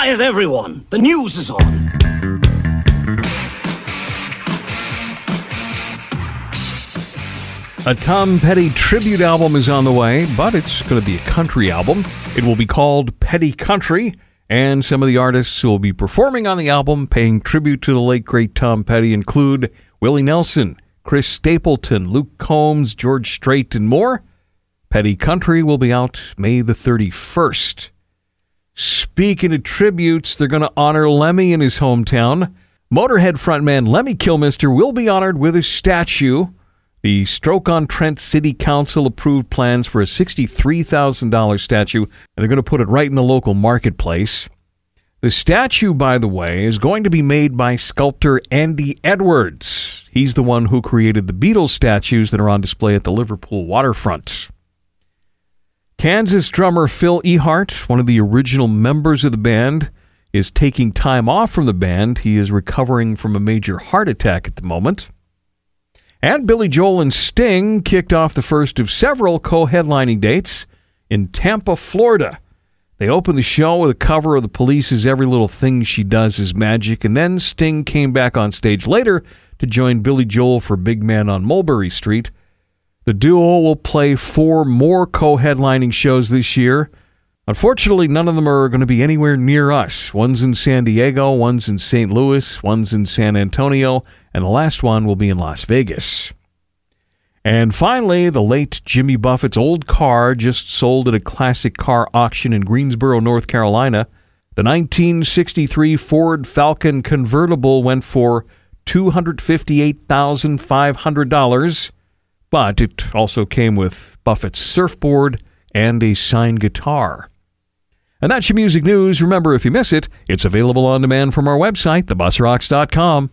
Quiet, everyone! The news is on! A Tom Petty tribute album is on the way, but it's going to be a country album. It will be called Petty Country, and some of the artists who will be performing on the album paying tribute to the late great Tom Petty include Willie Nelson, Chris Stapleton, Luke Combs, George Strait, and more. Petty Country will be out May the 31st. Speaking of tributes, they're going to honor Lemmy in his hometown. Motorhead frontman Lemmy Kilmister will be honored with a statue. The Stoke on Trent City Council approved plans for a $63,000 statue, and they're going to put it right in the local marketplace. The statue, by the way, is going to be made by sculptor Andy Edwards. He's the one who created the Beatles statues that are on display at the Liverpool waterfront. Kansas drummer Phil Ehart, one of the original members of the band, is taking time off from the band. He is recovering from a major heart attack at the moment. And Billy Joel and Sting kicked off the first of several co headlining dates in Tampa, Florida. They opened the show with a cover of the police's Every Little Thing She Does Is Magic, and then Sting came back on stage later to join Billy Joel for Big Man on Mulberry Street. The duo will play four more co headlining shows this year. Unfortunately, none of them are going to be anywhere near us. One's in San Diego, one's in St. Louis, one's in San Antonio, and the last one will be in Las Vegas. And finally, the late Jimmy Buffett's old car just sold at a classic car auction in Greensboro, North Carolina. The 1963 Ford Falcon convertible went for $258,500, but it also came with Buffett's surfboard and a signed guitar. And that's your music news. Remember, if you miss it, it's available on demand from our website, thebusrocks.com.